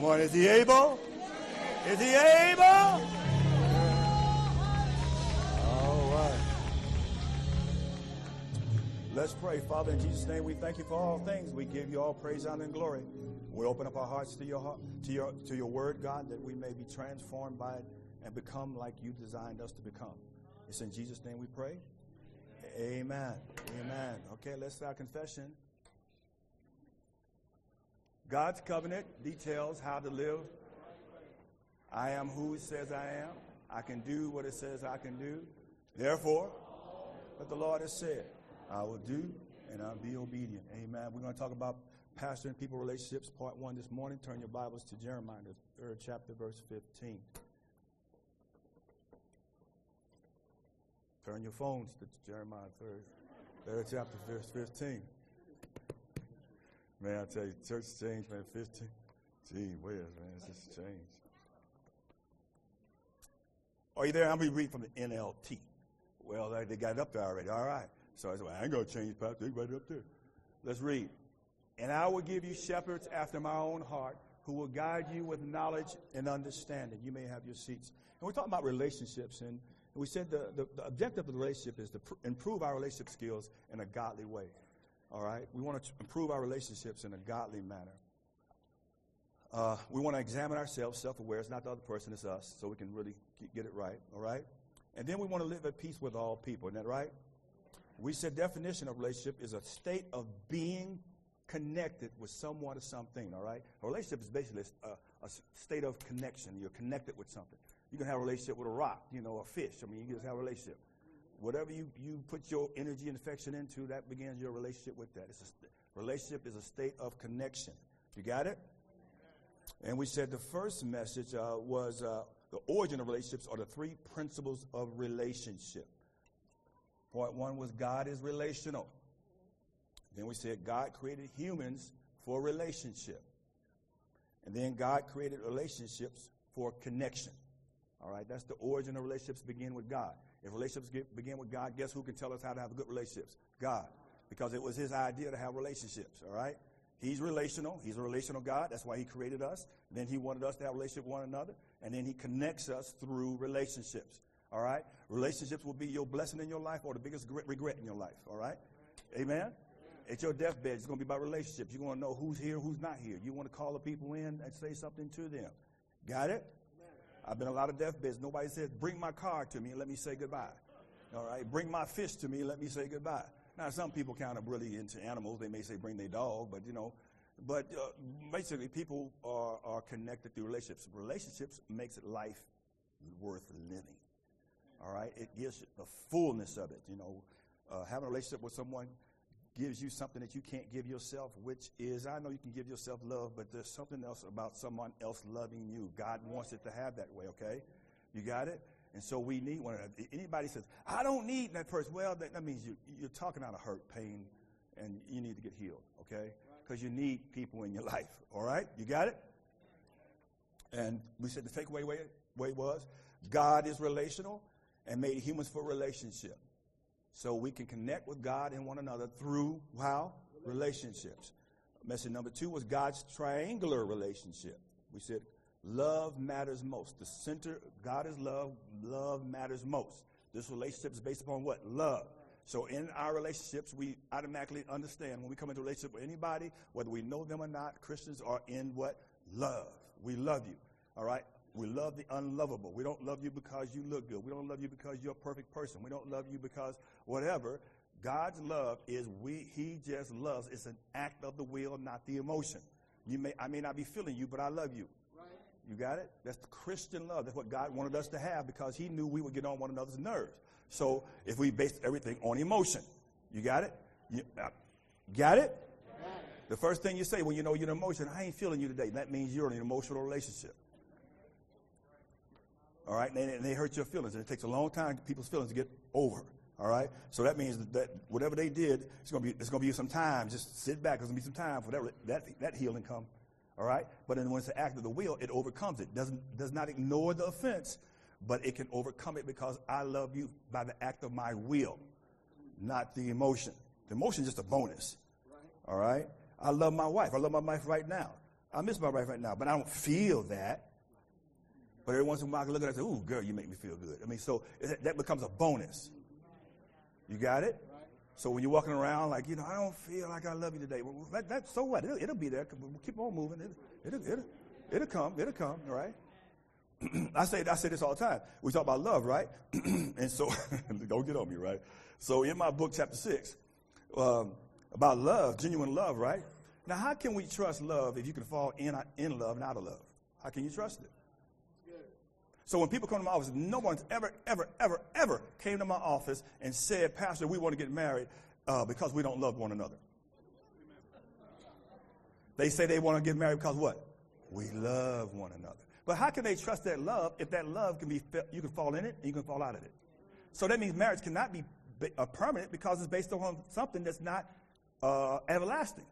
Come on, is he able? Is he able? All right. Let's pray. Father, in Jesus' name, we thank you for all things. We give you all praise, honor, and glory. We open up our hearts to your heart, to your to your word, God, that we may be transformed by it and become like you designed us to become. It's in Jesus' name we pray. Amen. Amen. Okay, let's start confession. God's covenant details how to live. I am who it says I am. I can do what it says I can do. Therefore, what the Lord has said, I will do and I'll be obedient. Amen. We're going to talk about pastor and people relationships, part one this morning. Turn your Bibles to Jeremiah, the third chapter, verse 15. Turn your phones to Jeremiah 3rd, third chapter, verse 15. Man, I tell you, church changed, man, 15. Gee whiz, man, it's just changed. Are you there? I'm going to read from the NLT. Well, they, got it up there already. All right. So I said, well, I ain't going to change, Pastor. They right up there. Let's read. And I will give you shepherds after my own heart who will guide you with knowledge and understanding. You may have your seats. And we're talking about relationships. And we said the, the, the objective of the relationship is to pr- improve our relationship skills in a godly way. All right? We want to improve our relationships in a godly manner. Uh, we want to examine ourselves, self aware. It's not the other person, it's us, so we can really get it right. All right? And then we want to live at peace with all people. Isn't that right? We said definition of relationship is a state of being connected with someone or something. All right? A relationship is basically a, a state of connection. You're connected with something. You can have a relationship with a rock, you know, a fish. I mean, you can just have a relationship. Whatever you, you put your energy and affection into, that begins your relationship with that. It's a, relationship is a state of connection. You got it? And we said the first message uh, was uh, the origin of relationships are the three principles of relationship. Point one was God is relational. Then we said God created humans for relationship. And then God created relationships for connection. All right, that's the origin of relationships begin with God. If relationships get, begin with God, guess who can tell us how to have good relationships? God. Because it was his idea to have relationships, all right? He's relational. He's a relational God. That's why he created us. Then he wanted us to have relationship with one another. And then he connects us through relationships. All right? Relationships will be your blessing in your life or the biggest regret in your life. All right? Amen? At your deathbed, it's going to be about relationships. You want to know who's here, who's not here. You want to call the people in and say something to them. Got it? I've been a lot of deathbeds. Nobody says, bring my car to me and let me say goodbye. All right? Bring my fish to me and let me say goodbye. Now, some people kind of really into animals. They may say bring their dog, but you know, but uh, basically, people are, are connected through relationships. Relationships makes life worth living. All right? It gives the fullness of it. You know, uh, having a relationship with someone gives you something that you can't give yourself, which is, I know you can give yourself love, but there's something else about someone else loving you. God wants it to have that way, okay? You got it? And so we need one another. Anybody says, I don't need that person. Well, that, that means you, you're talking out of hurt, pain, and you need to get healed, okay? Because you need people in your life, all right? You got it? And we said the takeaway way, way was God is relational and made humans for relationship. So we can connect with God and one another through how? Relationships. Message number two was God's triangular relationship. We said love matters most. The center, God is love, love matters most. This relationship is based upon what? Love. So in our relationships, we automatically understand when we come into a relationship with anybody, whether we know them or not, Christians are in what? Love. We love you. All right? We love the unlovable. We don't love you because you look good. We don't love you because you're a perfect person. We don't love you because whatever. God's love is we he just loves. It's an act of the will, not the emotion. You may I may not be feeling you, but I love you. Right. You got it? That's the Christian love. That's what God wanted us to have because he knew we would get on one another's nerves. So if we based everything on emotion, you got it? You, uh, got it? The first thing you say when you know you're in emotion, I ain't feeling you today. That means you're in an emotional relationship. All right, and they, and they hurt your feelings, and it takes a long time for people's feelings to get over. All right, so that means that whatever they did, it's gonna be it's gonna be some time. Just sit back. There's gonna be some time for that that that healing come. All right, but then when it's an act of the will, it overcomes it. Doesn't does not ignore the offense, but it can overcome it because I love you by the act of my will, not the emotion. The emotion is just a bonus. All right, I love my wife. I love my wife right now. I miss my wife right now, but I don't feel that. But every once in a while I can look at her and say, ooh, girl, you make me feel good. I mean, so that becomes a bonus. You got it? So when you're walking around like, you know, I don't feel like I love you today. Well, that, that, so what? It'll, it'll be there. We'll keep on moving. It'll, it'll, it'll, it'll come. It'll come, right? I say I say this all the time. We talk about love, right? and so don't get on me, right? So in my book, chapter six, um, about love, genuine love, right? Now, how can we trust love if you can fall in in love and out of love? How can you trust it? So when people come to my office, no one's ever, ever, ever, ever came to my office and said, Pastor, we want to get married uh, because we don't love one another. They say they want to get married because what? We love one another. But how can they trust that love if that love can be, you can fall in it and you can fall out of it? So that means marriage cannot be uh, permanent because it's based on something that's not uh, everlasting.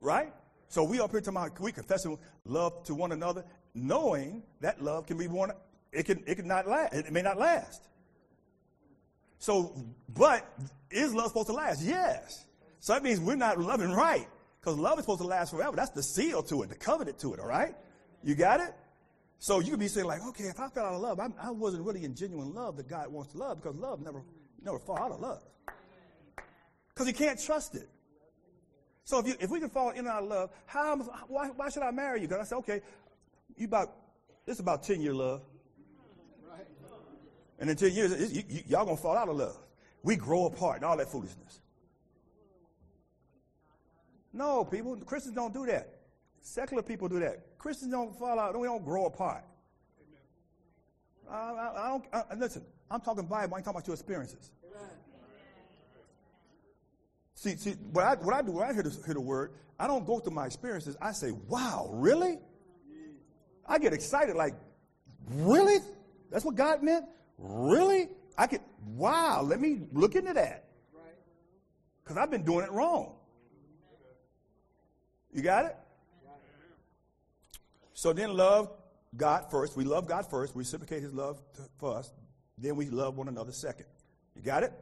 Right? So we up here tomorrow, we confessing love to one another, knowing that love can be one, it can, it can not last, it may not last. So, but is love supposed to last? Yes. So that means we're not loving right. Because love is supposed to last forever. That's the seal to it, the covenant to it, all right? You got it? So you could be saying, like, okay, if I fell out of love, I, I wasn't really in genuine love that God wants to love because love never, never fall out of love. Because you can't trust it. So if, you, if we can fall in and out of love, how, why, why should I marry you? Because I say, okay, you about, this about 10 year love. And in 10 years, you, you, y'all to fall out of love. We grow apart and all that foolishness. No, people, Christians don't do that. Secular people do that. Christians don't fall out. We don't grow apart. I, I, I don't I, listen. I'm talking Bible. I ain't talking about your experiences. See, see, what I, what I do when I hear, hear the word, I don't go through my experiences. I say, "Wow, really?" I get excited, like, "Really? That's what God meant? Really?" I get, "Wow, let me look into that," because I've been doing it wrong. You got it? So then love God first. We love God first. We reciprocate his love to, for us. Then we love one another second. You got it?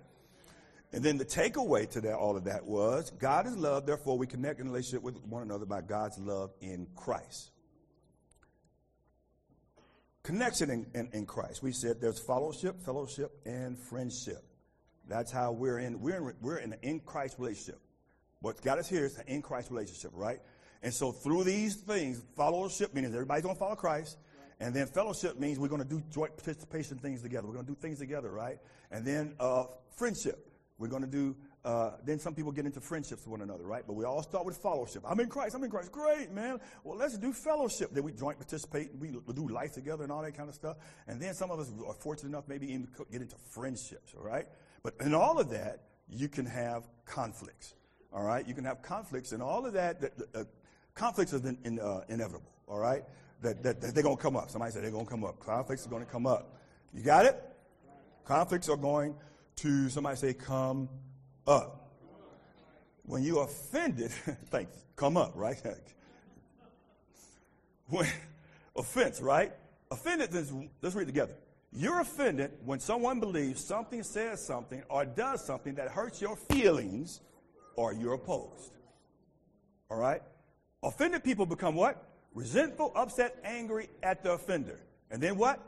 And then the takeaway to that, all of that was God is love, therefore we connect in relationship with one another by God's love in Christ. Connection in, in, in Christ. We said there's fellowship, fellowship, and friendship. That's how we're in, we're in, we're in an in Christ relationship. What got us here is an in Christ relationship, right? And so through these things, fellowship means everybody's going to follow Christ. And then fellowship means we're going to do joint participation things together. We're going to do things together, right? And then uh, friendship. We're going to do, uh, then some people get into friendships with one another, right? But we all start with fellowship. I'm in Christ. I'm in Christ. Great, man. Well, let's do fellowship. Then we joint participate. We do life together and all that kind of stuff. And then some of us are fortunate enough maybe even get into friendships, all right? But in all of that, you can have conflicts. All right, you can have conflicts and all of that. that uh, conflicts are in, in, uh, inevitable. All right, that, that, that they're going to come up. Somebody said they're going to come up. Conflicts are going to come up. You got it? Conflicts are going to somebody say come up. When you're offended, thanks, come up, right? when, offense, right? Offended, let's read together. You're offended when someone believes something, says something, or does something that hurts your feelings or you're opposed. All right? Offended people become what? Resentful, upset, angry at the offender. And then what?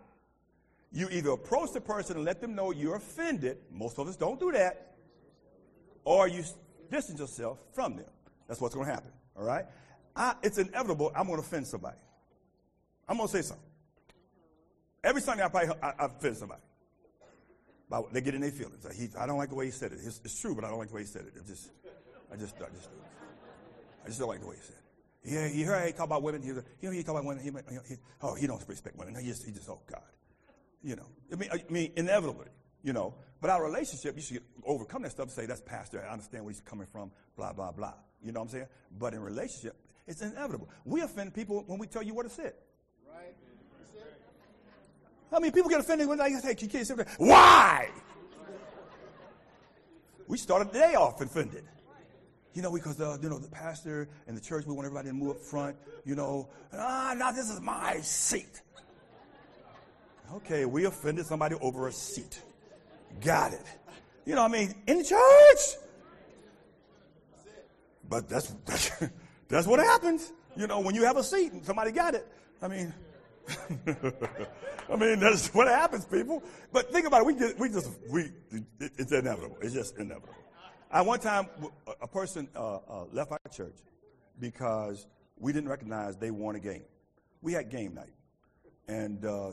You either approach the person and let them know you're offended. Most of us don't do that. Or you distance yourself from them. That's what's going to happen. All right? I, it's inevitable I'm going to offend somebody. I'm going to say something. Every Sunday I probably I, I offend somebody. But they get in their feelings. He, I don't like the way he said it. It's, it's, true, but I don't like the way he said it. Just, I just, I just, I just don't like the way he said it. Yeah, you heard he talk about women. He, you know, he talk about women. He, he, oh, he don't respect women. He just, he just, oh God, you know. I mean, I mean, inevitably, you know. But our relationship, you should overcome that stuff and say, that's pastor. I understand where he's coming from. Blah blah blah. You know what I'm saying? But in relationship, it's inevitable. We offend people when we tell you what to sit. Right. I mean, people get offended when I say, you can't say that. Why? we started the day off offended. You know, because the, you know, the pastor and the church, we want everybody to move up front, you know. Ah, now this is my seat. Okay, we offended somebody over a seat. Got it. You know, I mean, in the church. But that's, that's That's what happens. You know, when you have a seat and somebody got it. I mean, I mean, that's what happens, people. But think about it. We just, we just, we, it's inevitable. It's just inevitable. I one time, a person uh, uh, left our church because we didn't recognize they won a game. We had game night, and uh,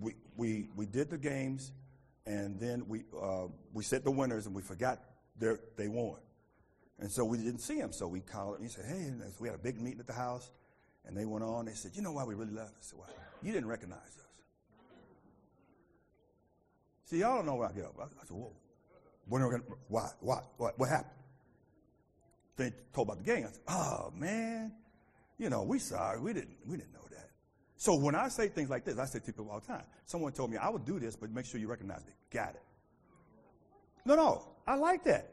we, we, we did the games, and then we, uh, we set the winners, and we forgot they won. And so we didn't see him. So we called him. He said, Hey, we had a big meeting at the house. And they went on. They said, You know why we really left? I said, Why? You didn't recognize us. See, y'all don't know where I get up. I, I said, Whoa. When are we gonna, why? Why? What, what happened? They told about the game. I said, Oh, man. You know, we sorry. We didn't, we didn't know that. So when I say things like this, I say to people all the time. Someone told me, I would do this, but make sure you recognize me. Got it. No, no. I like that.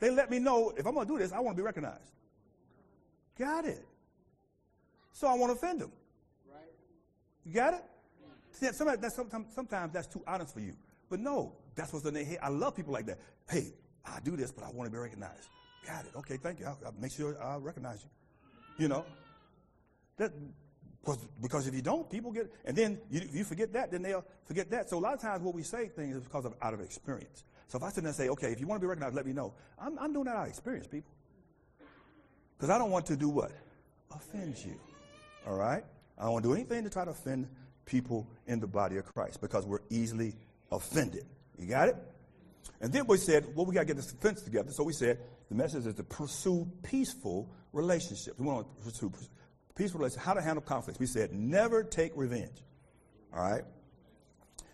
They let me know if I'm going to do this, I want to be recognized. Got it. So I won't offend them. Right. You got it? Sometimes that's, sometimes, sometimes that's too honest for you. But no, that's what's in their head. I love people like that. Hey, I do this, but I want to be recognized. Got it. Okay, thank you. I'll, I'll make sure I recognize you. You know? That, because, if you don't, people get, and then you, you forget that, then they'll forget that. So a lot of times what we say things is because of out of experience. So if I sit there and say, okay, if you want to be recognized, let me know. I'm, I'm doing that out of experience, people. Because I don't want to do what? Offend you. All right? I don't want to do anything to try to offend people in the body of Christ because we're easily offended. You got it? And then we said, well, we got to get this defense together. So we said the message is to pursue peaceful relationships. We want to pursue peaceful relationships. How to handle conflicts. We said never take revenge. All right?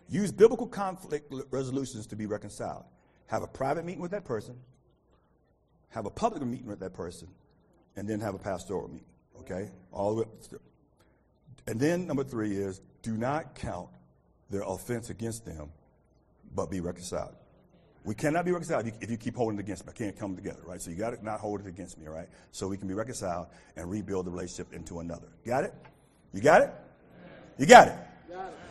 Use biblical conflict resolutions to be reconciled. Have a private meeting with that person, have a public meeting with that person, and then have a pastoral meeting. Okay? All the way. And then number three is do not count their offense against them, but be reconciled. We cannot be reconciled if you, keep holding it against me. I can't come together, right? So you got to not hold it against me, right? So we can be reconciled and rebuild the relationship into another. Got it? You got it? You got it?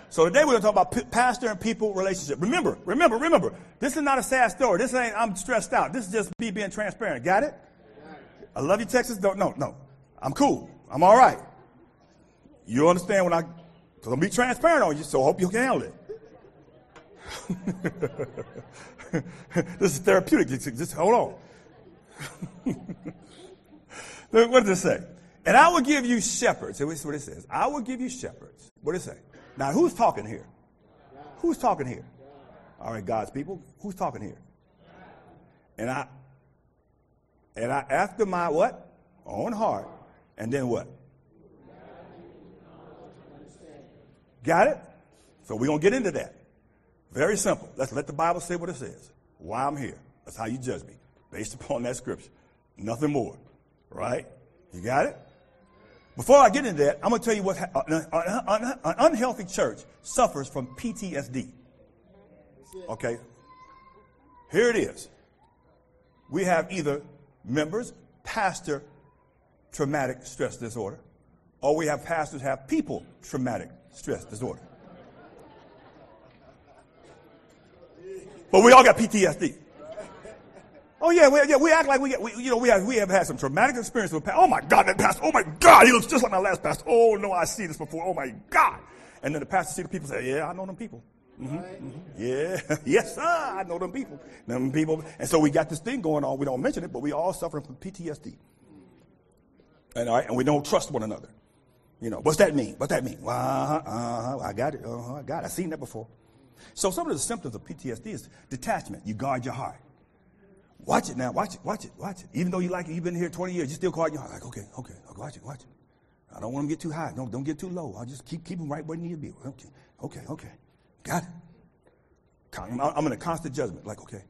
So today we're going to talk about p- pastor and people relationship. Remember, remember, remember. This is not a sad story. This ain't I'm stressed out. This is just me being transparent. Got it? I love you, Texas. Don't no, no. I'm cool. I'm all right. You understand when I, because I'm be transparent on you, so hope you can handle it. this is therapeutic. Just, hold on. what does it say? And I will give you shepherds. This is what it says. I will give you shepherds. What does it say? Now, who's talking here? Who's talking here? All right, God's people. Who's talking here? And I, and I, after my what? Own heart. And then what? Got it? So we're going to get into that. Very simple. Let's let the Bible say what it says. Why I'm here. That's how you judge me, based upon that scripture. Nothing more. Right? You got it? Before I get into that, I'm going to tell you what uh, uh, uh, an unhealthy church suffers from PTSD. Okay? Here it is. We have either members, pastor, traumatic stress disorder, or we have pastors have people traumatic stress disorder. But we all got PTSD. Oh yeah, we, yeah, we act like we, get, we, you know, we have, we have had some traumatic experience with pastor. Oh my God, that pastor. Oh my God, he looks just like my last pastor. Oh no, I see this before. Oh my God. And then the pastor see the people say, yeah, I know them people. Mm-hmm, mm-hmm. Yeah, yes, sir. I know them people. Them people. And so we got this thing going on. We don't mention it, but we all suffering from PTSD. And, all right, and we don't trust one another. You know, what's that mean? What's that mean? Well, uh-huh, uh-huh, I got it. Uh-huh, I got it. I've seen that before. So some of the symptoms of PTSD is detachment. You guard your heart. Watch it now. Watch it. Watch it. Watch it. Even though you like it, you've been here 20 years, you still guard your heart. Like, okay, okay, okay, watch it, watch it. I don't want them to get too high. Don't, don't get too low. I'll just keep, keep them right where they need to be. Okay, okay, okay. Got it. I'm in a constant judgment. Like, okay,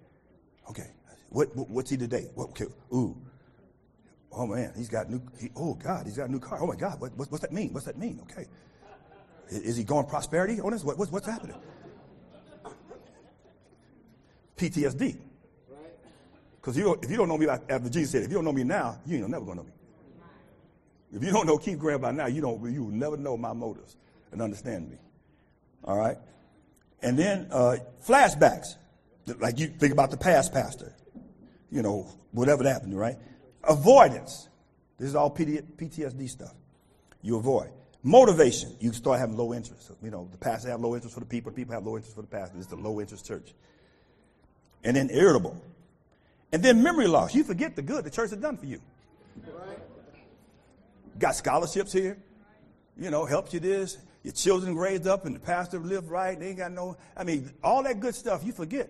okay. What, what what's he today? What, okay, ooh. Oh man, he's got new. He, oh God, he's got a new car. Oh my God, what, what, what's that mean? What's that mean? Okay, is, is he going prosperity on this? What, what's, what's happening? PTSD. Because you if you don't know me after Jesus said, if you don't know me now, you ain't never gonna know me. If you don't know Keith Graham by now, you don't you will never know my motives and understand me. All right, and then uh, flashbacks, like you think about the past pastor, you know whatever happened, right? Avoidance. This is all PTSD stuff. You avoid. Motivation. You start having low interest. You know, the pastor have low interest for the people. The people have low interest for the pastor. It's the low interest church. And then irritable. And then memory loss. You forget the good the church has done for you. Got scholarships here. You know, helps you this. Your children raised up and the pastor lived right. They ain't got no, I mean, all that good stuff, you forget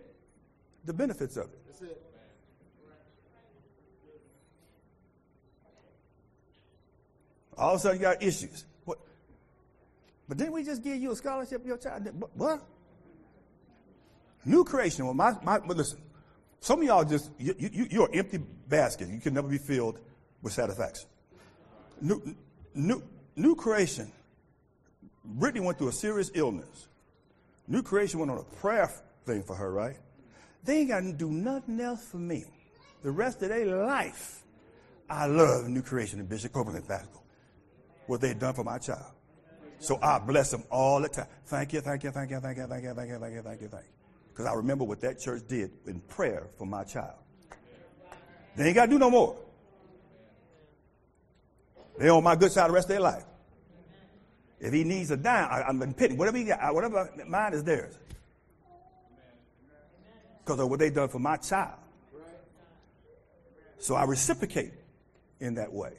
the benefits of it. All of a sudden you got issues. What? But didn't we just give you a scholarship your child? What? New creation. Well, my, my, but listen, some of y'all just, you, you, you're an empty basket. You can never be filled with satisfaction. New, new, new creation. Brittany went through a serious illness. New creation went on a prayer thing for her, right? They ain't got to do nothing else for me. The rest of their life, I love New Creation and Bishop Copeland Pascal. What they've done for my child. So I bless them all the time. Thank you, thank you, thank you, thank you, thank you, thank you, thank you, thank you, thank you. Because I remember what that church did in prayer for my child. They ain't got to do no more. They on my good side the rest of their life. If he needs a dime, I, am pitting. Whatever he got, whatever mine is theirs. Because of what they done for my child. So I reciprocate in that way.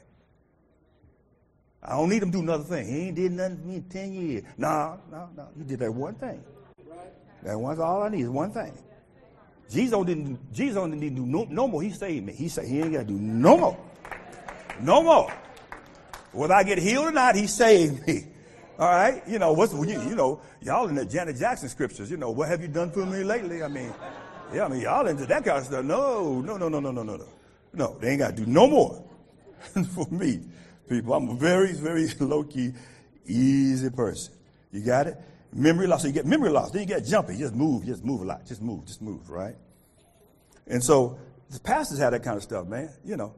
I don't need him to do another thing. He ain't did nothing for me in 10 years. No, no, no. He did that one thing. That one's all I need is one thing. Jesus didn't, Jesus didn't do no, no more. He saved me. He said he ain't got to do no more. No more. Whether I get healed or not, he saved me. All right? You know, what's, you, you know, y'all in the Janet Jackson scriptures, you know, what have you done for me lately? I mean, yeah, I mean, y'all into that kind of stuff. No, no, no, no, no, no, no, no. No, they ain't got to do no more for me, people. I'm a very, very low key, easy person. You got it? Memory loss. So you get memory loss. Then you get jumpy. Just move. You Just move a lot. Just move. Just move, right? And so the pastors have that kind of stuff, man. You know,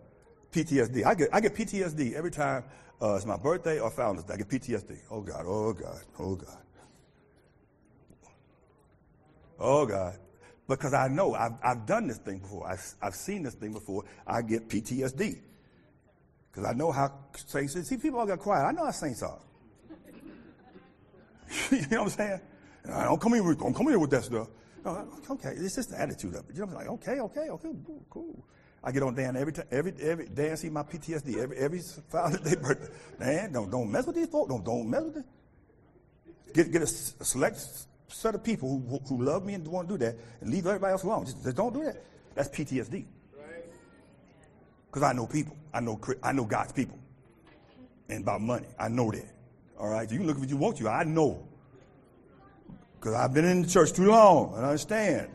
PTSD. I get, I get PTSD every time uh, it's my birthday or Founders Day. I get PTSD. Oh, God. Oh, God. Oh, God. Oh, God. Because I know I've, I've done this thing before. I've, I've seen this thing before. I get PTSD. Because I know how saints See, people all got quiet. I know how saints are. you know what I'm saying? I don't come here with, don't come here with that stuff. No, okay, it's just the attitude of it. You know, what I'm like, okay, okay, okay, cool. I get on Dan every time, every every day I see my PTSD every every Father's Day birthday. Dan, don't don't mess with these folks. Don't don't mess with them. Get get a, a select set of people who, who love me and want to do that, and leave everybody else alone. Just, just don't do that. That's PTSD. Because I know people. I know I know God's people. And about money, I know that. All right, you can look if you want to. I know. Because I've been in the church too long and I understand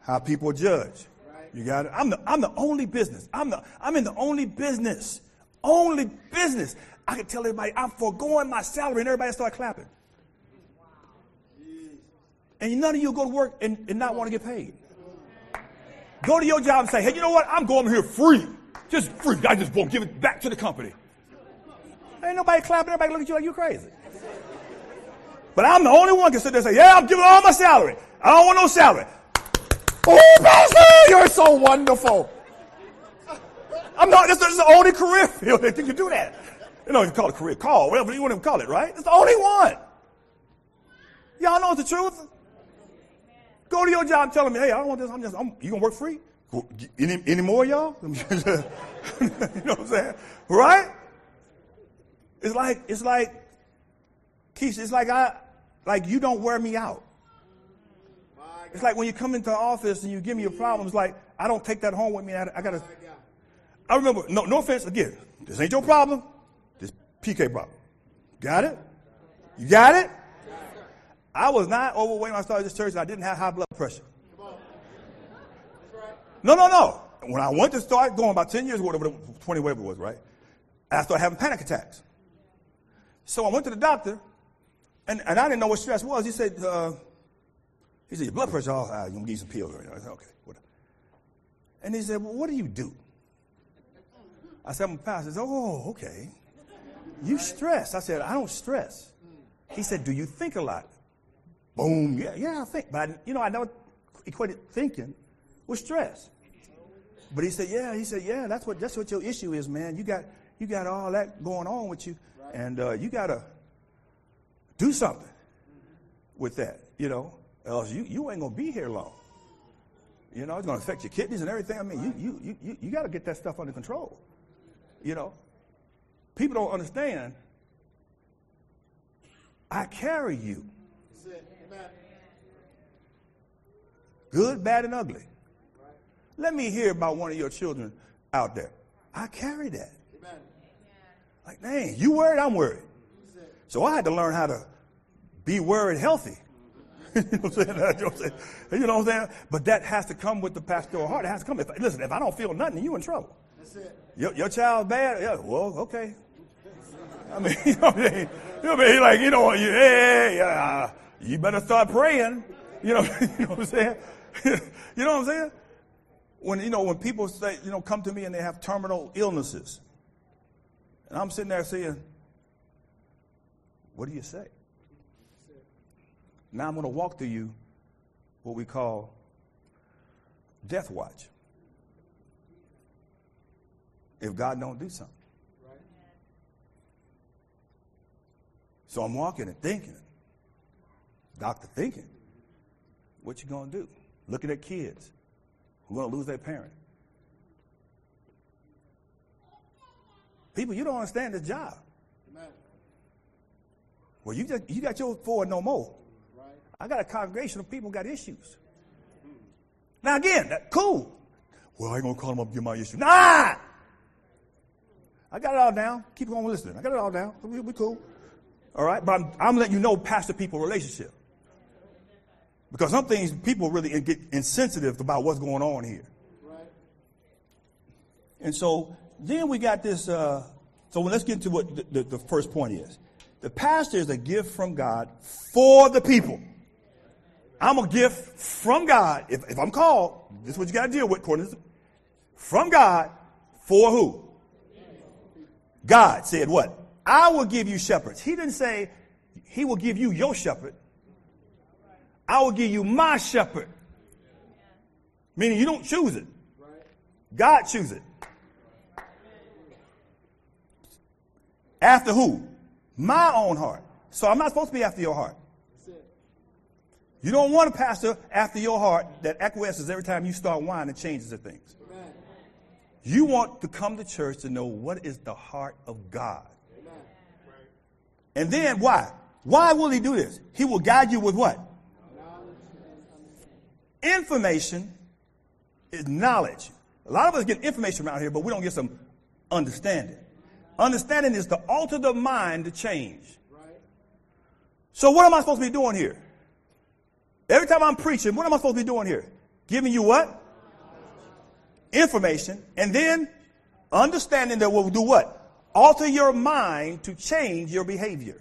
how people judge. You got it? I'm the, I'm the only business. I'm, the, I'm in the only business. Only business. I can tell everybody I'm foregoing my salary and everybody start clapping. And none of you go to work and, and not want to get paid. Go to your job and say, hey, you know what? I'm going here free. Just free. I just won't give it back to the company. Ain't nobody clapping. Everybody look at you like you crazy. But I'm the only one can sit there and say, yeah, I'm giving all my salary. I don't want no salary. Oh, Pastor, you're so wonderful. I'm not, this, is the only career field that you can do that. You know, you call it career call, whatever you want to call it, right? It's the only one. Y'all know it's the truth. Go to your job and tell them, hey, I don't want this. I'm just, I'm, you gonna work free? Any, any more, y'all? you know what I'm saying? Right? It's like, it's like, Keisha, it's like I, like you don't wear me out. It's like when you come into the office and you give me your problems, like I don't take that home with me. I, I gotta. I remember. No, no offense. Again, this ain't your problem. This PK problem. Got it? You got it? I was not overweight when I started this church, and I didn't have high blood pressure. No, no, no. When I went to start going about 10 years, whatever, 20, whatever it was, right? I started having panic attacks. So I went to the doctor, and, and I didn't know what stress was. He said, uh, he said, your blood pressure all high. You to give some pills. I said, okay. Whatever. And he said, well, what do you do? I said, I'm a pastor. He said, oh, okay. You stress. I said, I don't stress. He said, do you think a lot? Boom. Yeah, yeah, I think. But, I, you know, I never equated thinking with stress. But he said, yeah. He said, yeah, that's what, that's what your issue is, man. You got, you got all that going on with you, and uh, you got to do something with that, you know, else you, you ain't going to be here long. You know, it's going to affect your kidneys and everything. I mean, you, you, you, you, got to get that stuff under control. You know, people don't understand. I carry you. Good, bad, and ugly. Let me hear about one of your children out there. I carry that. Like, dang, you worried, I'm worried. So I had to learn how to be worried healthy. you, know what I'm saying? you know what I'm saying? But that has to come with the pastoral heart. It has to come. If, listen, if I don't feel nothing, you in trouble. That's it. Your, your child's bad? Yeah, well, okay. I mean, you know what I mean? You know what I mean? Like, you know, you, hey, uh, you better start praying. You know, you know what I'm saying? you know what I'm saying? When, you know, when people say, you know, come to me and they have terminal illnesses, and I'm sitting there saying, what do you say? Now I'm going to walk to you what we call death watch. If God don't do something. So I'm walking and thinking. Doctor thinking. What you gonna do? Looking at kids who are gonna lose their parent. People, you don't understand this job. Well, you just you got your four no more. I got a congregation of people got issues. Now again, that, cool. Well, I ain't gonna call them up and give my issue. Nah! I got it all down. Keep on listening. I got it all down. We, we cool. All right? But I'm, I'm letting you know pastor people relationship. Because some things people really get insensitive about what's going on here. Right. And so then we got this. Uh, so let's get into what the, the, the first point is. The pastor is a gift from God for the people. I'm a gift from God. If, if I'm called, this is what you got to deal with, according to from God for who? God said what? I will give you shepherds. He didn't say he will give you your shepherd. I will give you my shepherd. Meaning you don't choose it. God chooses it. After who? My own heart. So I'm not supposed to be after your heart. You don't want a pastor after your heart that acquiesces every time you start whining and changes the things. You want to come to church to know what is the heart of God. And then why? Why will he do this? He will guide you with what? Information is knowledge. A lot of us get information around here, but we don't get some understanding. Understanding is to alter the mind to change. So what am I supposed to be doing here? Every time I'm preaching, what am I supposed to be doing here? Giving you what? Information. And then understanding that will do what? Alter your mind to change your behavior.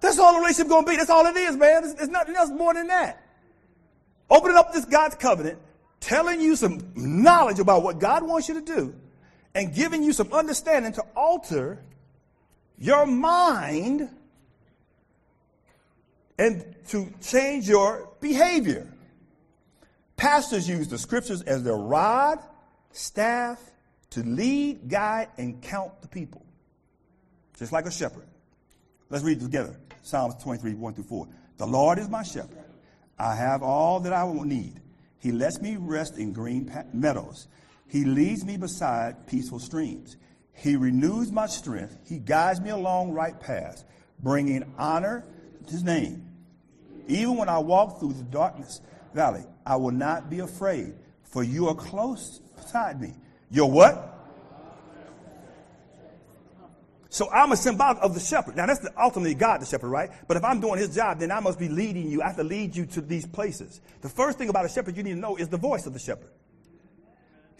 That's all the relationship going to be. That's all it is, man. There's, it's nothing else more than that. Opening up this God's covenant, telling you some knowledge about what God wants you to do, and giving you some understanding to alter your mind and to change your behavior. Pastors use the scriptures as their rod, staff, to lead, guide, and count the people. Just like a shepherd. Let's read together. Psalms 23, 1 through 4. The Lord is my shepherd. I have all that I will need. He lets me rest in green meadows. He leads me beside peaceful streams. He renews my strength. He guides me along right paths, bringing honor to his name. Even when I walk through the darkness valley, I will not be afraid, for you are close beside me. You're what? So I'm a symbolic of the shepherd. Now that's the, ultimately God, the shepherd, right? But if I'm doing his job, then I must be leading you. I have to lead you to these places. The first thing about a shepherd you need to know is the voice of the shepherd.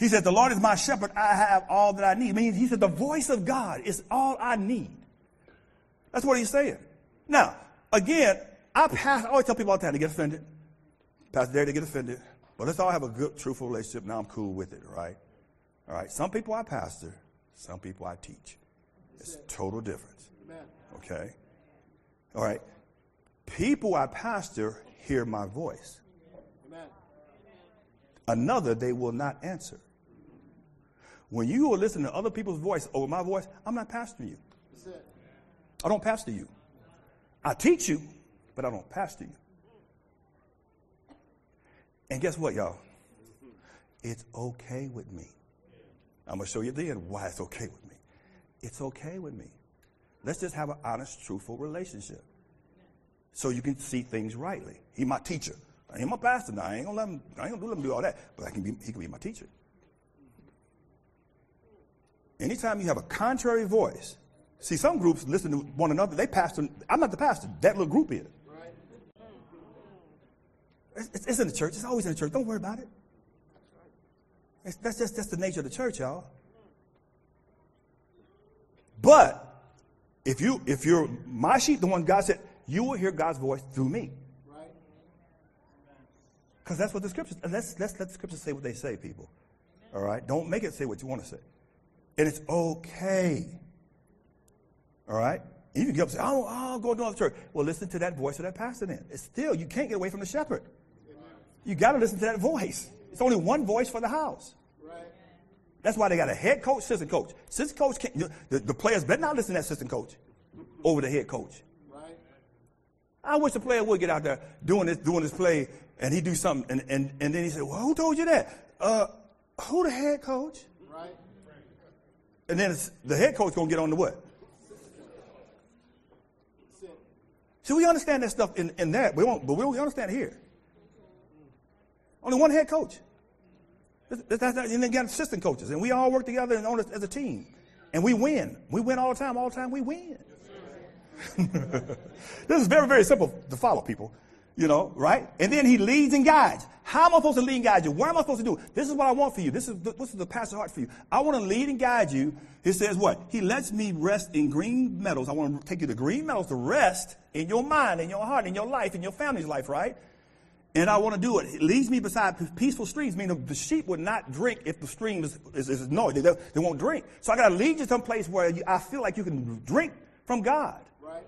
He said, the Lord is my shepherd. I have all that I need. I mean, he said, the voice of God is all I need. That's what he's saying. Now, again, I, pass, I always tell people all the time to get offended. Pastor Derek, to get offended. But let's all have a good, truthful relationship. Now I'm cool with it, right? All right. Some people I pastor, some people I teach. It's a total difference. Okay? All right. People I pastor hear my voice. Another they will not answer. When you are listening to other people's voice over my voice, I'm not pastoring you. I don't pastor you. I teach you, but I don't pastor you. And guess what, y'all? It's okay with me. I'm going to show you then why it's okay with me. It's okay with me. Let's just have an honest, truthful relationship so you can see things rightly. He's my teacher. I ain't my pastor now. I ain't gonna let him, I ain't gonna let him do all that, but I can be, he can be my teacher. Anytime you have a contrary voice, see some groups listen to one another, they pastor, I'm not the pastor, that little group is. It's, it's, in the church. It's always in the church. Don't worry about it. It's, that's just that's the nature of the church, y'all. But if you if you're my sheep, the one God said, you will hear God's voice through me. Because that's what the scriptures. Let's let's let the scriptures say what they say, people. All right. Don't make it say what you want to say, and it's okay. All right. You can get up and say, "Oh, I'll go to another church." Well, listen to that voice of that pastor. Then it's still you can't get away from the shepherd. You got to listen to that voice. It's only one voice for the house. That's why they got a head coach, assistant coach. Assistant coach can't, the, the players better not listen to that assistant coach over the head coach. Right. I wish the player would get out there doing this, doing this play, and he do something, and, and, and then he said, "Well, who told you that? Uh, who the head coach?" And then the head coach gonna get on the what? So we understand that stuff in, in that, we won't, but we don't understand here. Only one head coach. That's, that's, and then got assistant coaches, and we all work together and on as a team, and we win. We win all the time. All the time, we win. this is very, very simple to follow, people. You know, right? And then he leads and guides. How am I supposed to lead and guide you? What am I supposed to do? This is what I want for you. This is the, this is the pastor's heart for you. I want to lead and guide you. He says what? He lets me rest in green meadows. I want to take you to green meadows to rest in your mind, in your heart, in your life, in your family's life, right? and I want to do it. It leads me beside peaceful streams, meaning the sheep would not drink if the stream is, is, is noisy. They, they won't drink. So I got to lead you someplace where you, I feel like you can drink from God. Right.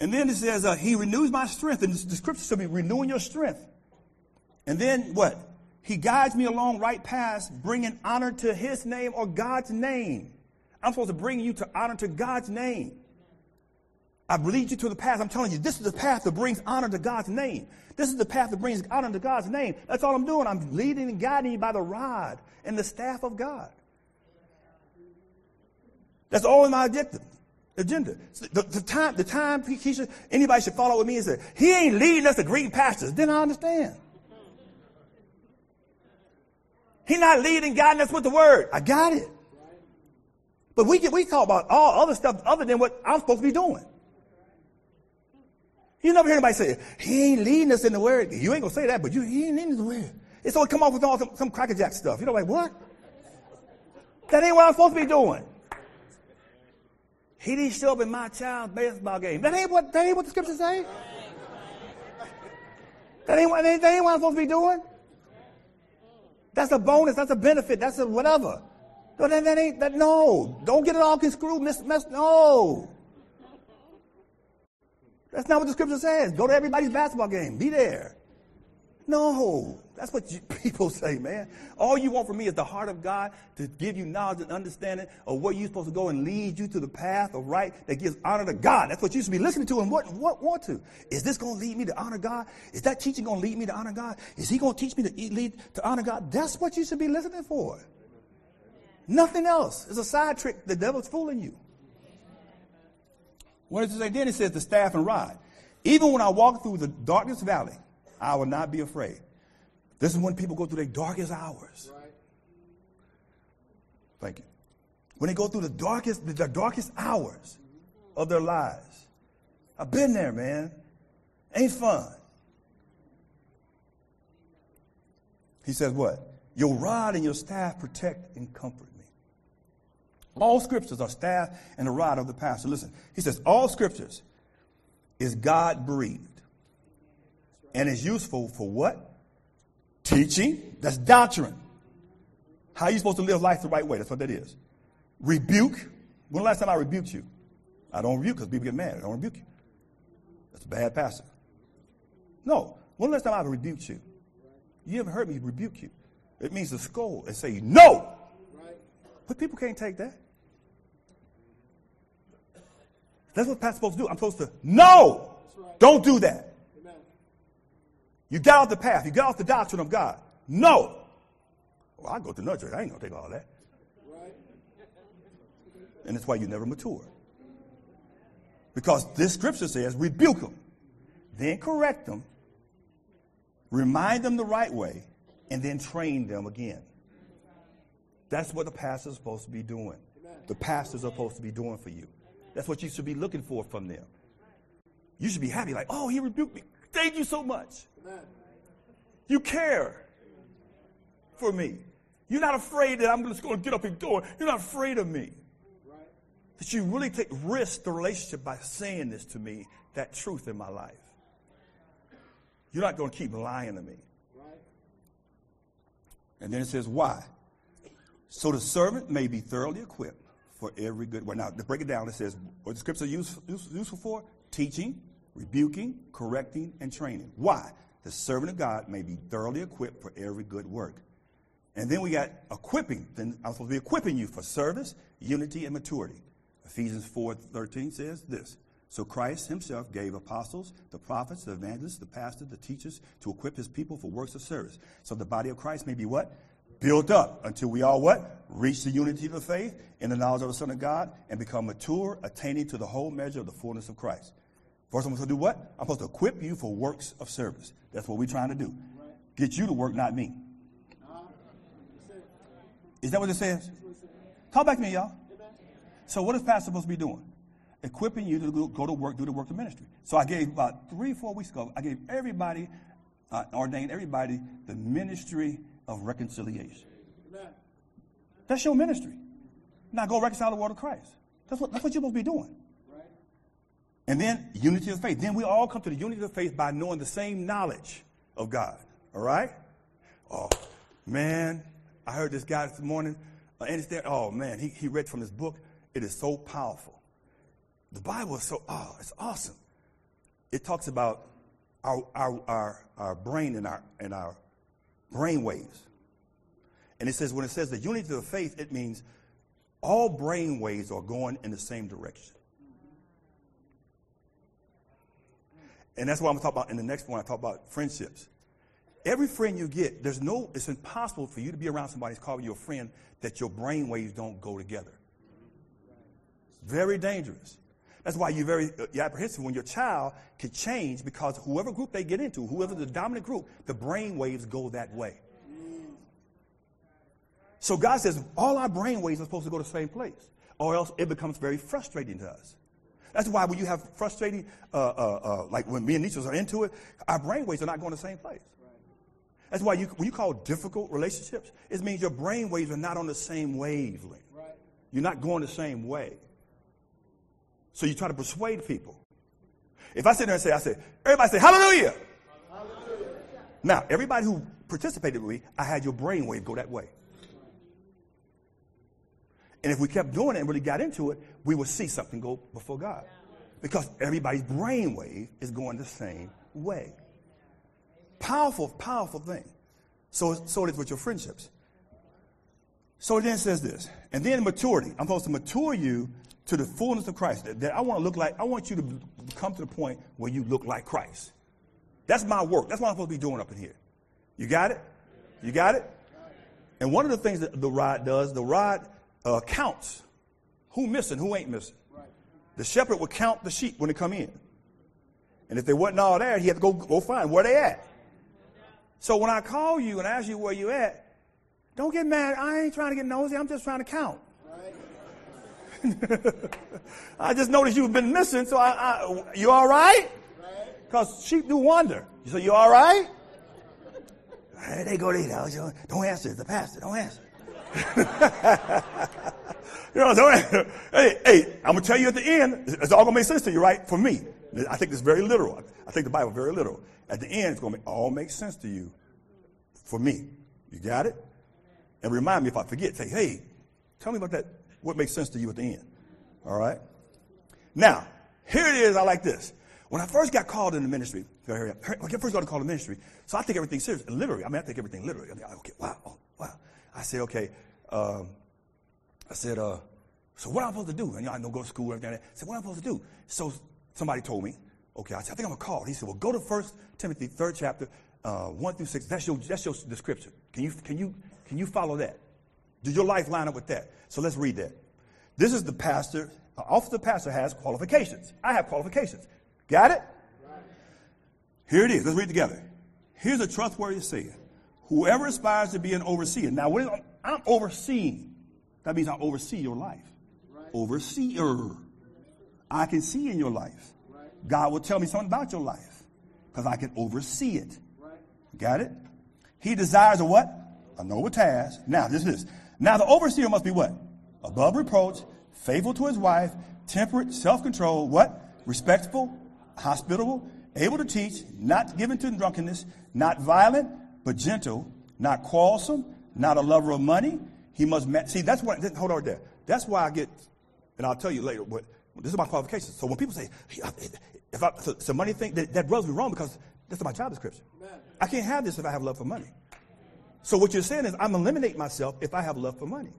And then it says, uh, He renews my strength. And the scripture be renewing your strength. And then what? He guides me along right paths, bringing honor to His name or God's name. I'm supposed to bring you to honor to God's name. I lead you to the path. I'm telling you, this is the path that brings honor to God's name. This is the path that brings honor to God's name. That's all I'm doing. I'm leading and guiding you by the rod and the staff of God. That's all in my agenda. Agenda. The, the time, the time anybody should follow with me and say, he ain't leading us to green pastures. Then I understand. He's not leading, guiding us with the word. I got it. But we get, we talk about all other stuff other than what I'm supposed to be doing. You never hear anybody say, he ain't leading us in the word. You ain't gonna say that, but you, he ain't leading the word. It's always come off with all some, some crackerjack stuff. You know, like, what? That ain't what I'm supposed to be doing. He didn't show up in my child's baseball game. That ain't what, that ain't what the scriptures say. That ain't, what, that ain't what I'm supposed to be doing. That's a bonus. That's a benefit. That's a whatever. No, that, that ain't, that, no. Don't get it all screwed. Miss, mess, no. That's not what the scripture says. Go to everybody's basketball game. Be there. No, that's what you, people say, man. All you want from me is the heart of God to give you knowledge and understanding of where you're supposed to go and lead you to the path of right that gives honor to God. That's what you should be listening to and what, what want to. Is this going to lead me to honor God? Is that teaching going to lead me to honor God? Is he going to teach me to lead to honor God? That's what you should be listening for. Nothing else. It's a side trick. The devil's fooling you. What does it say? Then it says the staff and rod. Even when I walk through the darkest valley, I will not be afraid. This is when people go through their darkest hours. Right. Thank you. When they go through the darkest, the darkest hours of their lives. I've been there, man. Ain't fun. He says what? Your rod and your staff protect and comfort. Me. All scriptures are staff and a rod of the pastor. Listen, he says, all scriptures is God breathed and is useful for what? Teaching. That's doctrine. How are you supposed to live life the right way? That's what that is. Rebuke. When the last time I rebuked you? I don't rebuke because people get mad. I don't rebuke you. That's a bad pastor. No. When the last time I rebuked you? You haven't heard me rebuke you. It means to scold and say no. But people can't take that. That's what pastor's supposed to do. I'm supposed to, no, don't do that. You got off the path. You got off the doctrine of God. No. Well, I go to another church. I ain't going to take all that. Right. And that's why you never mature. Because this scripture says, rebuke them, then correct them, remind them the right way, and then train them again. That's what the pastor's supposed to be doing. The pastors are supposed to be doing for you. That's what you should be looking for from them. You should be happy, like, oh, he rebuked me. Thank you so much. You care for me. You're not afraid that I'm just going to get up and go. You're not afraid of me. Right. That you really take risk the relationship by saying this to me, that truth in my life. You're not going to keep lying to me. Right. And then it says, why? So the servant may be thoroughly equipped for every good work. Now, to break it down, it says, what the scripture are useful, useful for? Teaching, rebuking, correcting, and training. Why? The servant of God may be thoroughly equipped for every good work. And then we got equipping. Then I'm supposed to be equipping you for service, unity, and maturity. Ephesians 4 13 says this. So Christ himself gave apostles, the prophets, the evangelists, the pastors, the teachers to equip his people for works of service. So the body of Christ may be what? Built up until we all what? Reach the unity of the faith in the knowledge of the Son of God and become mature, attaining to the whole measure of the fullness of Christ. First, I'm supposed to do what? I'm supposed to equip you for works of service. That's what we're trying to do. Get you to work, not me. Is that what it says? Talk back to me, y'all. So what is pastor supposed to be doing? Equipping you to go to work, do the work of ministry. So I gave about three, four weeks ago, I gave everybody, uh, ordained everybody the ministry of reconciliation. That's your ministry. Now go reconcile the world of Christ. That's what, that's what you're supposed to be doing. And then unity of faith. Then we all come to the unity of faith by knowing the same knowledge of God. All right? Oh, man. I heard this guy this morning. Uh, understand? Oh, man. He, he read from this book. It is so powerful. The Bible is so, oh, it's awesome. It talks about our, our, our, our brain and our, and our brain waves. And it says, when it says the unity of faith, it means all brain waves are going in the same direction. And that's what I'm going to talk about in the next one. I talk about friendships. Every friend you get, there's no, it's impossible for you to be around somebody who's calling you a friend that your brain waves don't go together. Very dangerous. That's why you're very uh, you're apprehensive when your child can change because whoever group they get into, whoever the dominant group, the brain waves go that way. So God says all our brain waves are supposed to go to the same place, or else it becomes very frustrating to us. That's why when you have frustrating, uh, uh, uh, like when me and Nietzsche are into it, our brain waves are not going to the same place. That's why you, when you call difficult relationships, it means your brain waves are not on the same wavelength. Right. You're not going the same way. So you try to persuade people. If I sit there and say, I say, everybody say, hallelujah. Hallelujah. Now, everybody who participated with me, I had your brain wave go that way. And if we kept doing it and really got into it, we would see something go before God. Because everybody's brainwave is going the same way. Powerful, powerful thing. So, so it is with your friendships. So it then says this, and then maturity. I'm supposed to mature you to the fullness of Christ. That, that I want to look like, I want you to come to the point where you look like Christ. That's my work. That's what I'm supposed to be doing up in here. You got it? You got it? And one of the things that the rod does, the rod uh, counts who missing, who ain't missing. The shepherd would count the sheep when they come in. And if they wasn't all there, he had to go, go find where they at. So when I call you and ask you where you at, don't get mad. I ain't trying to get nosy. I'm just trying to count. Right. I just noticed you've been missing, so I, I you all right? Because sheep do wander. So you all right? Hey, they go to eat. Don't answer. The pastor. Don't answer. you know, don't. Hey, hey, I'm gonna tell you at the end. It's all gonna make sense to you, right? For me, I think it's very literal. I think the Bible very literal. At the end, it's gonna all make sense to you. For me, you got it. And remind me if I forget. Say, hey, tell me about that. What makes sense to you at the end? All right. Now, here it is. I like this. When I first got called in the ministry, when I first got called to ministry, so I take everything serious, literally. I mean, I take everything literally. I mean, okay, wow, oh, Well, I said, okay. Um, I said, uh, so what am I supposed to do? And you know, I don't go to school or anything. I said, what am I supposed to do? So somebody told me, okay, I said, I think I'm going to call. He said, well, go to 1 Timothy, third chapter, uh, 1 through 6. That's your, that's your description. Can you, can, you, can you follow that? Does your life line up with that? So let's read that. This is the pastor. Uh, officer pastor has qualifications. I have qualifications. Got it? Here it is. Let's read together. Here's a trustworthy saying. Whoever aspires to be an overseer. Now, is, I'm overseeing. That means I oversee your life. Overseer. I can see in your life. Right. God will tell me something about your life because I can oversee it. Right. Got it? He desires a what? A noble task. Now, this is this. Now, the overseer must be what? Above reproach, faithful to his wife, temperate, self-controlled, what? Respectful, hospitable, able to teach, not given to drunkenness, not violent, but gentle, not quarrelsome, not a lover of money. He must ma- see. That's what. Hold on there. That's why I get, and I'll tell you later. But this is my qualifications. So when people say, if I, so, so money thing, that, that rubs me wrong because that's my job description. I can't have this if I have love for money. So what you're saying is I'm eliminate myself if I have love for money.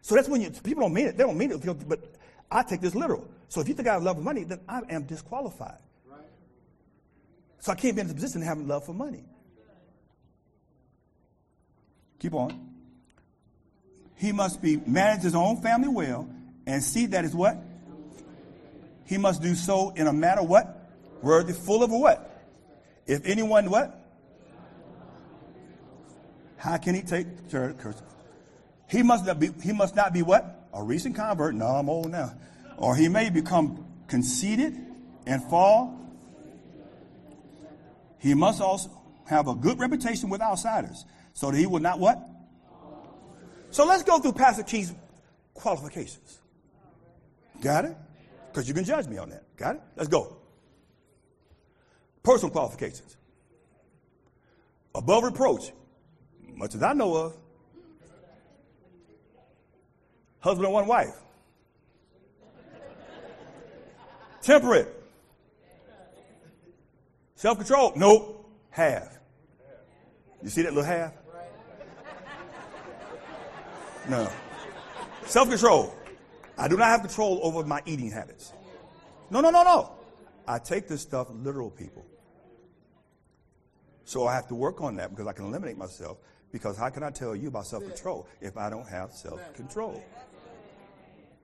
So that's when you, people don't mean it. They don't mean it, but I take this literal. So if you think I have love for money, then I am disqualified. Right. So I can't be in the position of having love for money. Keep on. He must be manage his own family well and see that is what? He must do so in a manner what? Worthy, full of what? If anyone what? How can he take curse? He must not be, he must not be what? A recent convert. No, I'm old now. Or he may become conceited and fall. He must also have a good reputation with outsiders so that he will not what? So let's go through Pastor Key's qualifications. Got it? Because you can judge me on that. Got it? Let's go. Personal qualifications. Above reproach, much as I know of. Husband and one wife. Temperate. Self control? Nope. Have. You see that little half? No. Self control. I do not have control over my eating habits. No, no, no, no. I take this stuff literal, people. So I have to work on that because I can eliminate myself. Because how can I tell you about self control if I don't have self control?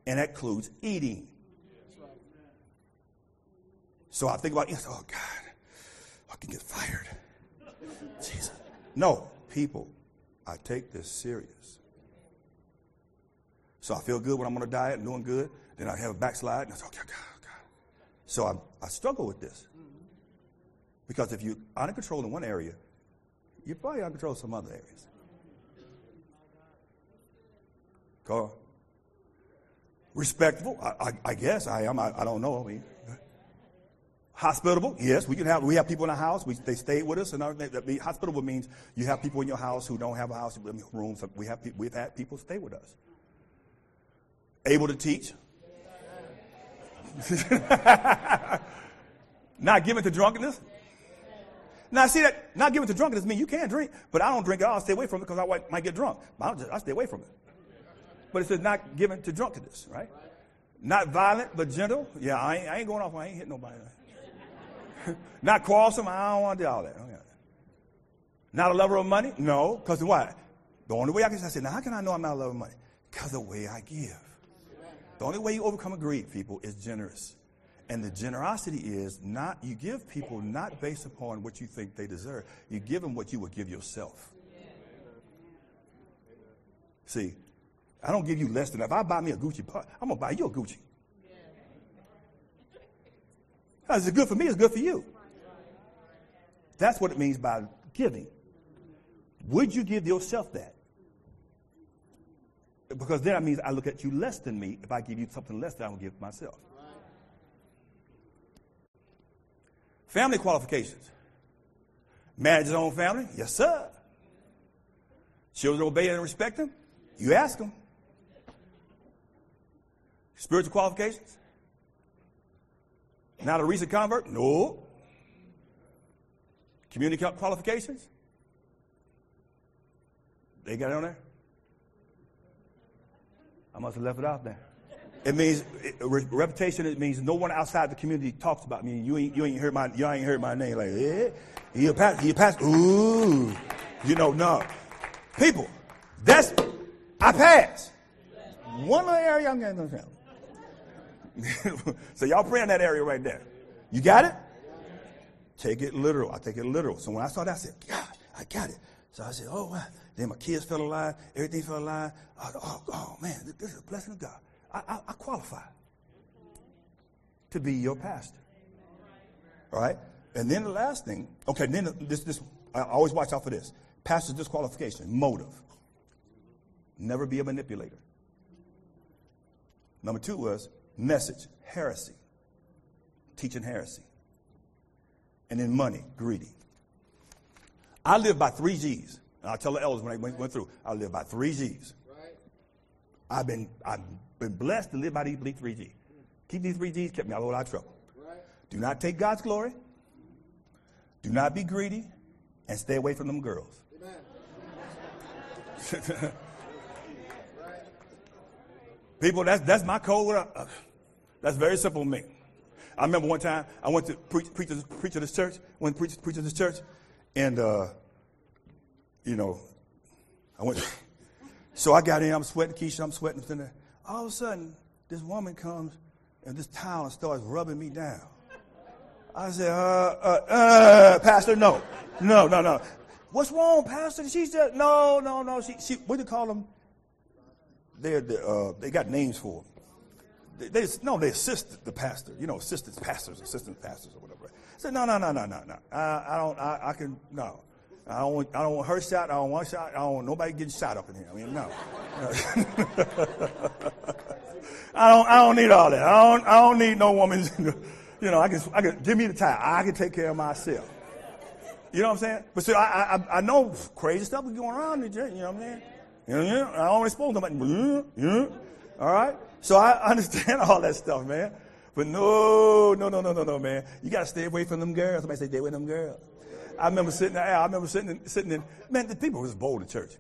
And that includes eating. So I think about, oh God, I can get fired. Jesus. No, people, I take this serious. So I feel good when I'm on a diet and doing good. Then I have a backslide, and I say, okay, God, God. So I, I struggle with this. Because if you're out of control in one area, you're probably out of control in some other areas. Carl? Respectful, I, I, I guess I am. I, I, don't know. I mean, hospitable, yes. We can have we have people in our house. We, they stay with us, and everything. hospitable means you have people in your house who don't have a house room. So we have we've had people stay with us. Able to teach. not given to drunkenness. Now, see that not given to drunkenness means you can drink, but I don't drink at all. I stay away from it because I might get drunk. But just, I stay away from it. But it says not given to drunkenness, right? Not violent, but gentle. Yeah, I ain't, I ain't going off. I ain't hitting nobody. not quarrelsome. I don't want to do all that. Not a lover of money? No. Because why? The only way I can say, now how can I know I'm not a lover of money? Because the way I give. The only way you overcome a greed, people, is generous. And the generosity is not, you give people not based upon what you think they deserve. You give them what you would give yourself. See, I don't give you less than. If I buy me a Gucci, I'm going to buy you a Gucci. Because it's good for me, it's good for you. That's what it means by giving. Would you give yourself that? Because then that means I look at you less than me if I give you something less than I will give myself. Family qualifications. Manage his own family? Yes, sir. Children obey and respect him? You ask them. Spiritual qualifications? Not a recent convert? No. Community qualifications? They got it on there? I must have left it out there. It means it, reputation. It means no one outside the community talks about me. You ain't you ain't heard my you ain't heard my name like yeah. He pastor. He. Ooh, you know no. People, that's I pass. One little area I'm getting so y'all pray in that area right there. You got it? Take it literal. I take it literal. So when I saw that, I said, God, I got it. So I said, oh, wow. Then my kids fell alive. Everything fell alive. Oh, oh, man, this is a blessing of God. I, I, I qualify to be your pastor. All right? And then the last thing, okay, then this, this, I always watch out for this. Pastor disqualification, motive. Never be a manipulator. Number two was message, heresy, teaching heresy. And then money, greedy. I live by three G's. And I'll tell the elders when they went, went through, I live by three G's. Right. I've been I've been blessed to live by these three G's. Keep these three G's kept me out of a lot of trouble. Right. Do not take God's glory. Do not be greedy, and stay away from them girls. People, that's that's my code. Uh, that's very simple to me. I remember one time I went to preach, preach, preach to this church, went to preach, preach to this church, and uh, you know, I went. So I got in, I'm sweating, Keisha, I'm sweating. And all of a sudden, this woman comes and this towel starts rubbing me down. I said, uh, uh, uh, Pastor, no. No, no, no. What's wrong, Pastor? She said, no, no, no. She, she what do you call them? They're, the, uh, they got names for them. They, they, no, they assist the pastor. You know, assistant pastors, assistant pastors, or whatever. I said, no, no, no, no, no, no. I, I don't. I, I can no. I don't want. I don't want her shot. I don't want shot. I don't want nobody getting shot up in here. I mean, no. I don't. I don't need all that. I don't. I don't need no woman. You know, I can. I can give me the time. I can take care of myself. You know what I'm saying? But see, I, I, I know crazy stuff is going around. You know what I'm saying? You know, I only spoke to them. Yeah, all right. So I understand all that stuff, man. But no, no, no, no, no, no, man. You got to stay away from them girls. Somebody say, stay away from them girls. I remember sitting there. I remember sitting in, sitting in. Man, the people was bold in church.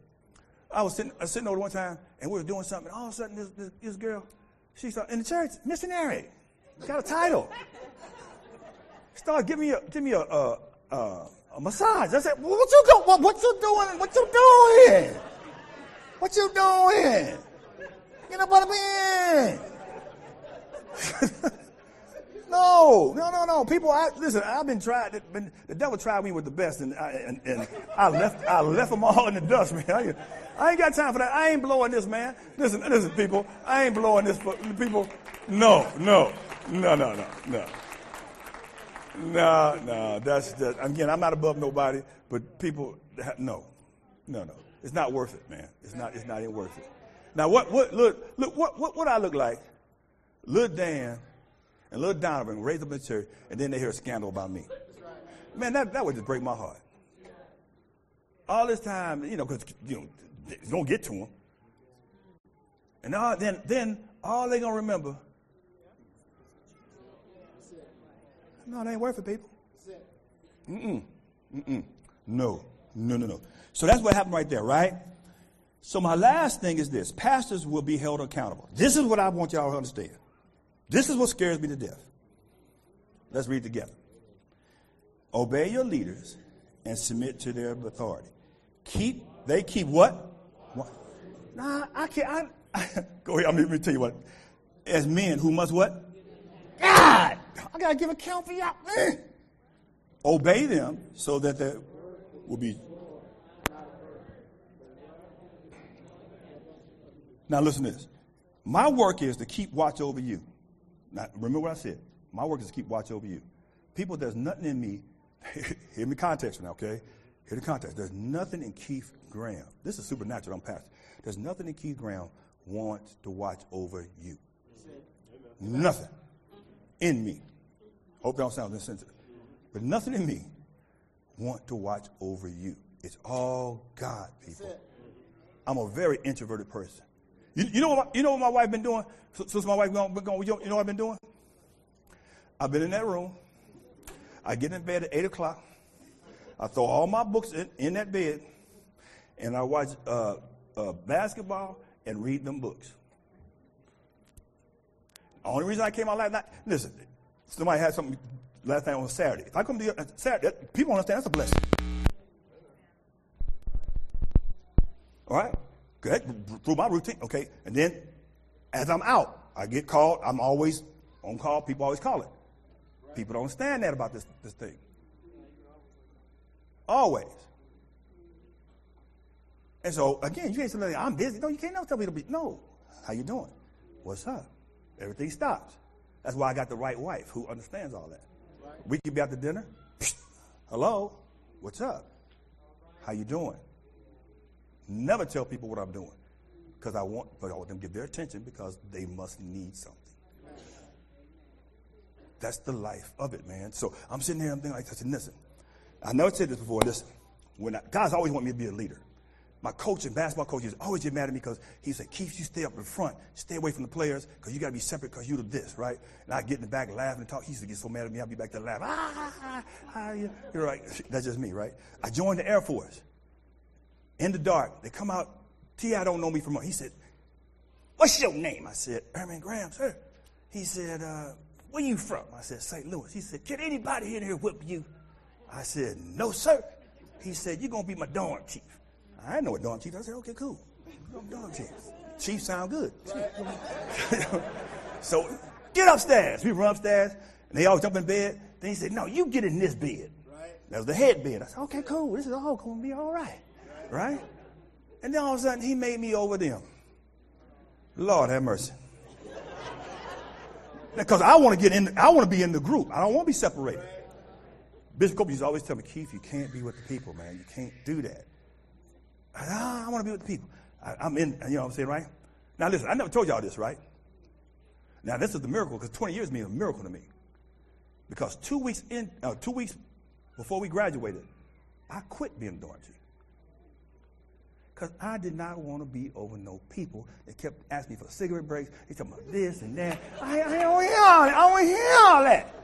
I was sitting, I was sitting over one time, and we were doing something. And all of a sudden, this, this, this girl, she started in the church, missionary, got a title. Started giving me a, give me a, a, a, a massage. I said, well, "What you doing? What, what you doing? What you doing? What you doing? Get up on the bed." No, no, no, no. People, I, listen. I've been tried. Been, the devil tried me with the best, and I, and, and I left. I left them all in the dust, man. I, I, ain't got time for that. I ain't blowing this, man. Listen, listen, people. I ain't blowing this for people. No, no, no, no, no, no. No, no, that's that. Again, I'm not above nobody, but people, no, no, no. It's not worth it, man. It's not. It's not even worth it. Now, what? What? Look, look. What? What? What I look like? Little Dan and little Donovan raised up in the church, and then they hear a scandal about me. Man, that, that would just break my heart. All this time, you know, because you know, it's gonna get to them. And all, then, then all they gonna remember. No, it ain't worth it, people. Mm-mm. Mm-mm. No. No, no, no. So that's what happened right there, right? So my last thing is this. Pastors will be held accountable. This is what I want y'all to understand. This is what scares me to death. Let's read together. Obey your leaders and submit to their authority. Keep, they keep what? what? Nah, I can't. I, go ahead, me tell you what. As men who must what? God! I got to give account for y'all. Obey them so that there will be. Now listen to this. My work is to keep watch over you. Now, remember what I said. My work is to keep watch over you. People, there's nothing in me. hear me context now, okay? Hear the context. There's nothing in Keith Graham. This is supernatural. I'm pastor. There's nothing in Keith Graham wants to watch over you. Nothing in me. Hope that don't sound insensitive. But nothing in me want to watch over you. It's all God, people. I'm a very introverted person. You, you know what? My, you know what my wife been doing since my wife gone. gone you know what I've been doing? I've been in that room. I get in bed at eight o'clock. I throw all my books in, in that bed, and I watch uh, uh, basketball and read them books. The only reason I came out last night, listen, somebody had something last night on Saturday. If I come to you Saturday, people understand that's a blessing. All right? Through my routine. Okay. And then as I'm out, I get called. I'm always on call. People always call it. People don't understand that about this, this thing. Always. And so again, you can't say I'm busy. No, you can't never tell me to be. No. How you doing? What's up? Everything stops. That's why I got the right wife who understands all that. We could be out to dinner. Hello, what's up? How you doing? Never tell people what I'm doing because I want, I want them to get their attention because they must need something. That's the life of it, man. So I'm sitting here, I'm thinking like, I said, listen, I never said this before. Listen, when I, guys always want me to be a leader. My coach and basketball coaches always get mad at me because he said, Keith, you stay up in front. Stay away from the players because you got to be separate because you're this, right? And I get in the back laughing and talk. He used to get so mad at me, I'd be back there laughing. Ah, ah, ah, ah you're right. That's just me, right? I joined the Air Force. In the dark, they come out. T.I. don't know me from He said, What's your name? I said, Herman Graham, sir. He said, uh, Where you from? I said, St. Louis. He said, Can anybody in here whip you? I said, No, sir. He said, You're going to be my dorm chief. I didn't know what dorm chief. I said, okay, cool. Dorm chief. Chief sound good. so get upstairs. We run upstairs, and they all jump in bed. Then he said, no, you get in this bed. That was the head bed. I said, okay, cool. This is all going to be all right. Right? And then all of a sudden, he made me over them. Lord have mercy. Because I want to get in, I want to be in the group. I don't want to be separated. Bishop Cope used to always tell me, Keith, you can't be with the people, man. You can't do that. I, I want to be with the people. I, I'm in, you know what I'm saying, right? Now listen, I never told y'all this, right? Now this is the miracle because 20 years means a miracle to me. Because two weeks in, uh, two weeks before we graduated, I quit being a dorm chief. Because I did not want to be over no people that kept asking me for cigarette breaks. They talking about this and that. I, I don't hear all that. I don't hear all that.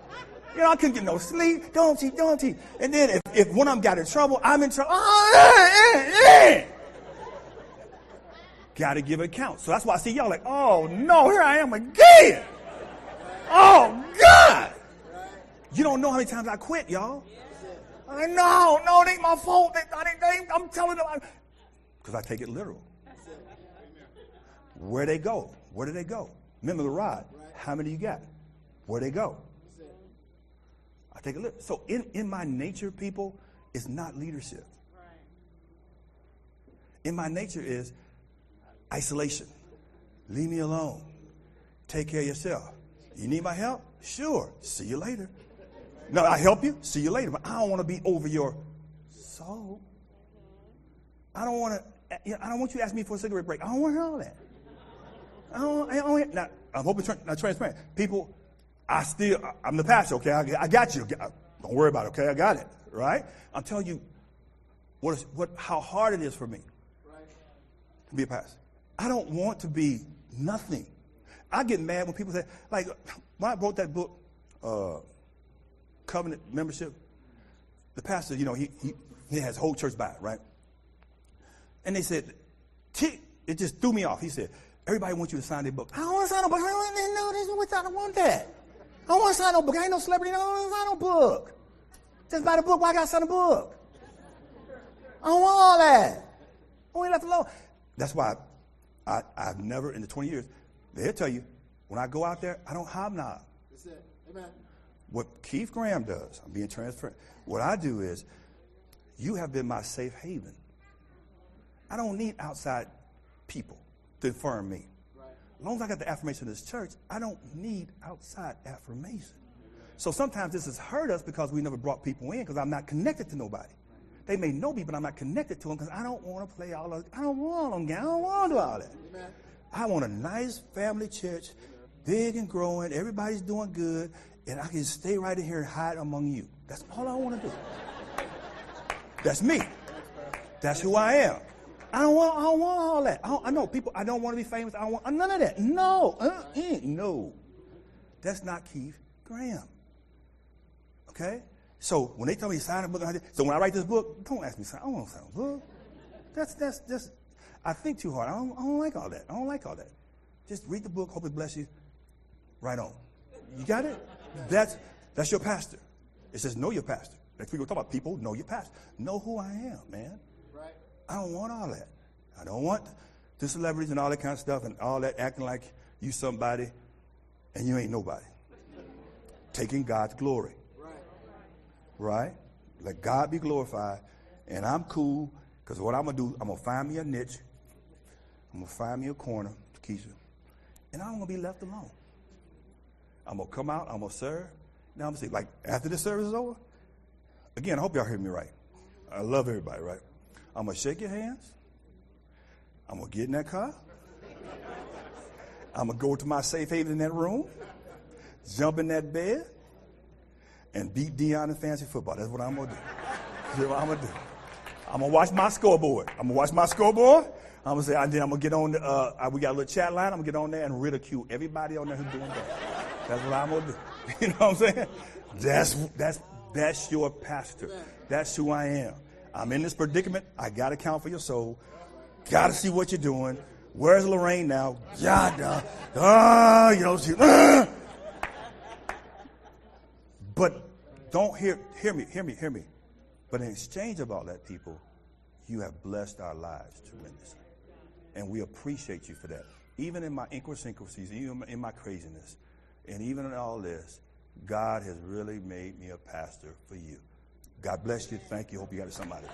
You know, I couldn't get no sleep. Don't cheat, don't cheat. And then if, if one of them got in trouble, I'm in trouble. Oh, eh, eh, eh. Got to give account. So that's why I see y'all like, oh no, here I am again. Oh God. You don't know how many times I quit, y'all. I know, no, it ain't my fault. They, they, they, I'm telling them. Because I take it literal. Where they go? Where do they go? Remember the rod. How many you got? Where they go? I take a look. So in, in my nature, people, it's not leadership. In my nature is isolation. Leave me alone. Take care of yourself. You need my help? Sure. See you later. No, I help you. See you later. But I don't want to be over your soul. I don't want to. You know, I don't want you to ask me for a cigarette break. I don't want to hear all that. I don't. I don't now, I'm hoping not transparent. People I still, I'm the pastor, okay? I, I got you. Don't worry about it, okay? I got it, right? I'm telling you what, is, what, how hard it is for me to be a pastor. I don't want to be nothing. I get mad when people say, like, when I wrote that book, uh, Covenant Membership, the pastor, you know, he, he, he has whole church by it, right? And they said, it just threw me off. He said, everybody wants you to sign their book. I don't want to sign a book. I don't, know, I don't want that. I don't want to sign no book. I ain't no celebrity. I don't want to sign no book. Just buy the book. Why I got to sign a book? I don't want all that. I want left alone. That's why I, I, have never, in the 20 years, they'll tell you, when I go out there, I don't hobnob. That's it. Amen. What Keith Graham does, I'm being transparent. What I do is, you have been my safe haven. I don't need outside people to affirm me. As long as I got the affirmation of this church, I don't need outside affirmation. So sometimes this has hurt us because we never brought people in because I'm not connected to nobody. They may know me, but I'm not connected to them because I don't want to play all of I don't want them. I don't want to do all that. I want a nice family church, big and growing. Everybody's doing good, and I can stay right in here and hide among you. That's all I want to do. That's me. That's who I am. I don't want, I don't want all that. I, I, know people, I don't want to be famous. I don't want none of that. No, uh, uh, no. That's not Keith Graham. Okay? So when they tell me to sign a book, so when I write this book, don't ask me to sign. I don't want to sign a book. That's that's that's. I think too hard. I don't, I don't like all that. I don't like all that. Just read the book. Hope it bless you. Right on. You got it. That's that's your pastor. It says know your pastor. Next week we'll talk about people know your pastor. Know who I am, man. I don't want all that. I don't want the celebrities and all that kind of stuff and all that acting like you somebody and you ain't nobody. Taking God's glory. Right. Right? Let God be glorified. And I'm cool because what I'm going to do, I'm going to find me a niche. I'm going to find me a corner, Keisha. And I'm going to be left alone. I'm going to come out, I'm going to serve. Now I'm going to see, like, after the service is over, again, I hope y'all hear me right. I love everybody, right? I'm going to shake your hands. I'm going to get in that car. I'm going to go to my safe haven in that room, jump in that bed, and beat Dion in fancy football. That's what I'm going to do. That's what I'm going to do. I'm going to watch my scoreboard. I'm going to watch my scoreboard. I'm going to say, and then I'm going to get on the, uh, we got a little chat line. I'm going to get on there and ridicule everybody on there who's doing that. That's what I'm going to do. You know what I'm saying? That's, that's, that's your pastor. That's who I am. I'm in this predicament. I got to count for your soul. Got to see what you're doing. Where's Lorraine now? God, uh, uh, you know, she, uh. But don't hear, hear me, hear me, hear me. But in exchange of all that, people, you have blessed our lives tremendously. And we appreciate you for that. Even in my idiosyncrasies, even in my craziness, and even in all this, God has really made me a pastor for you. God bless you. Thank you. Hope you got it, somebody.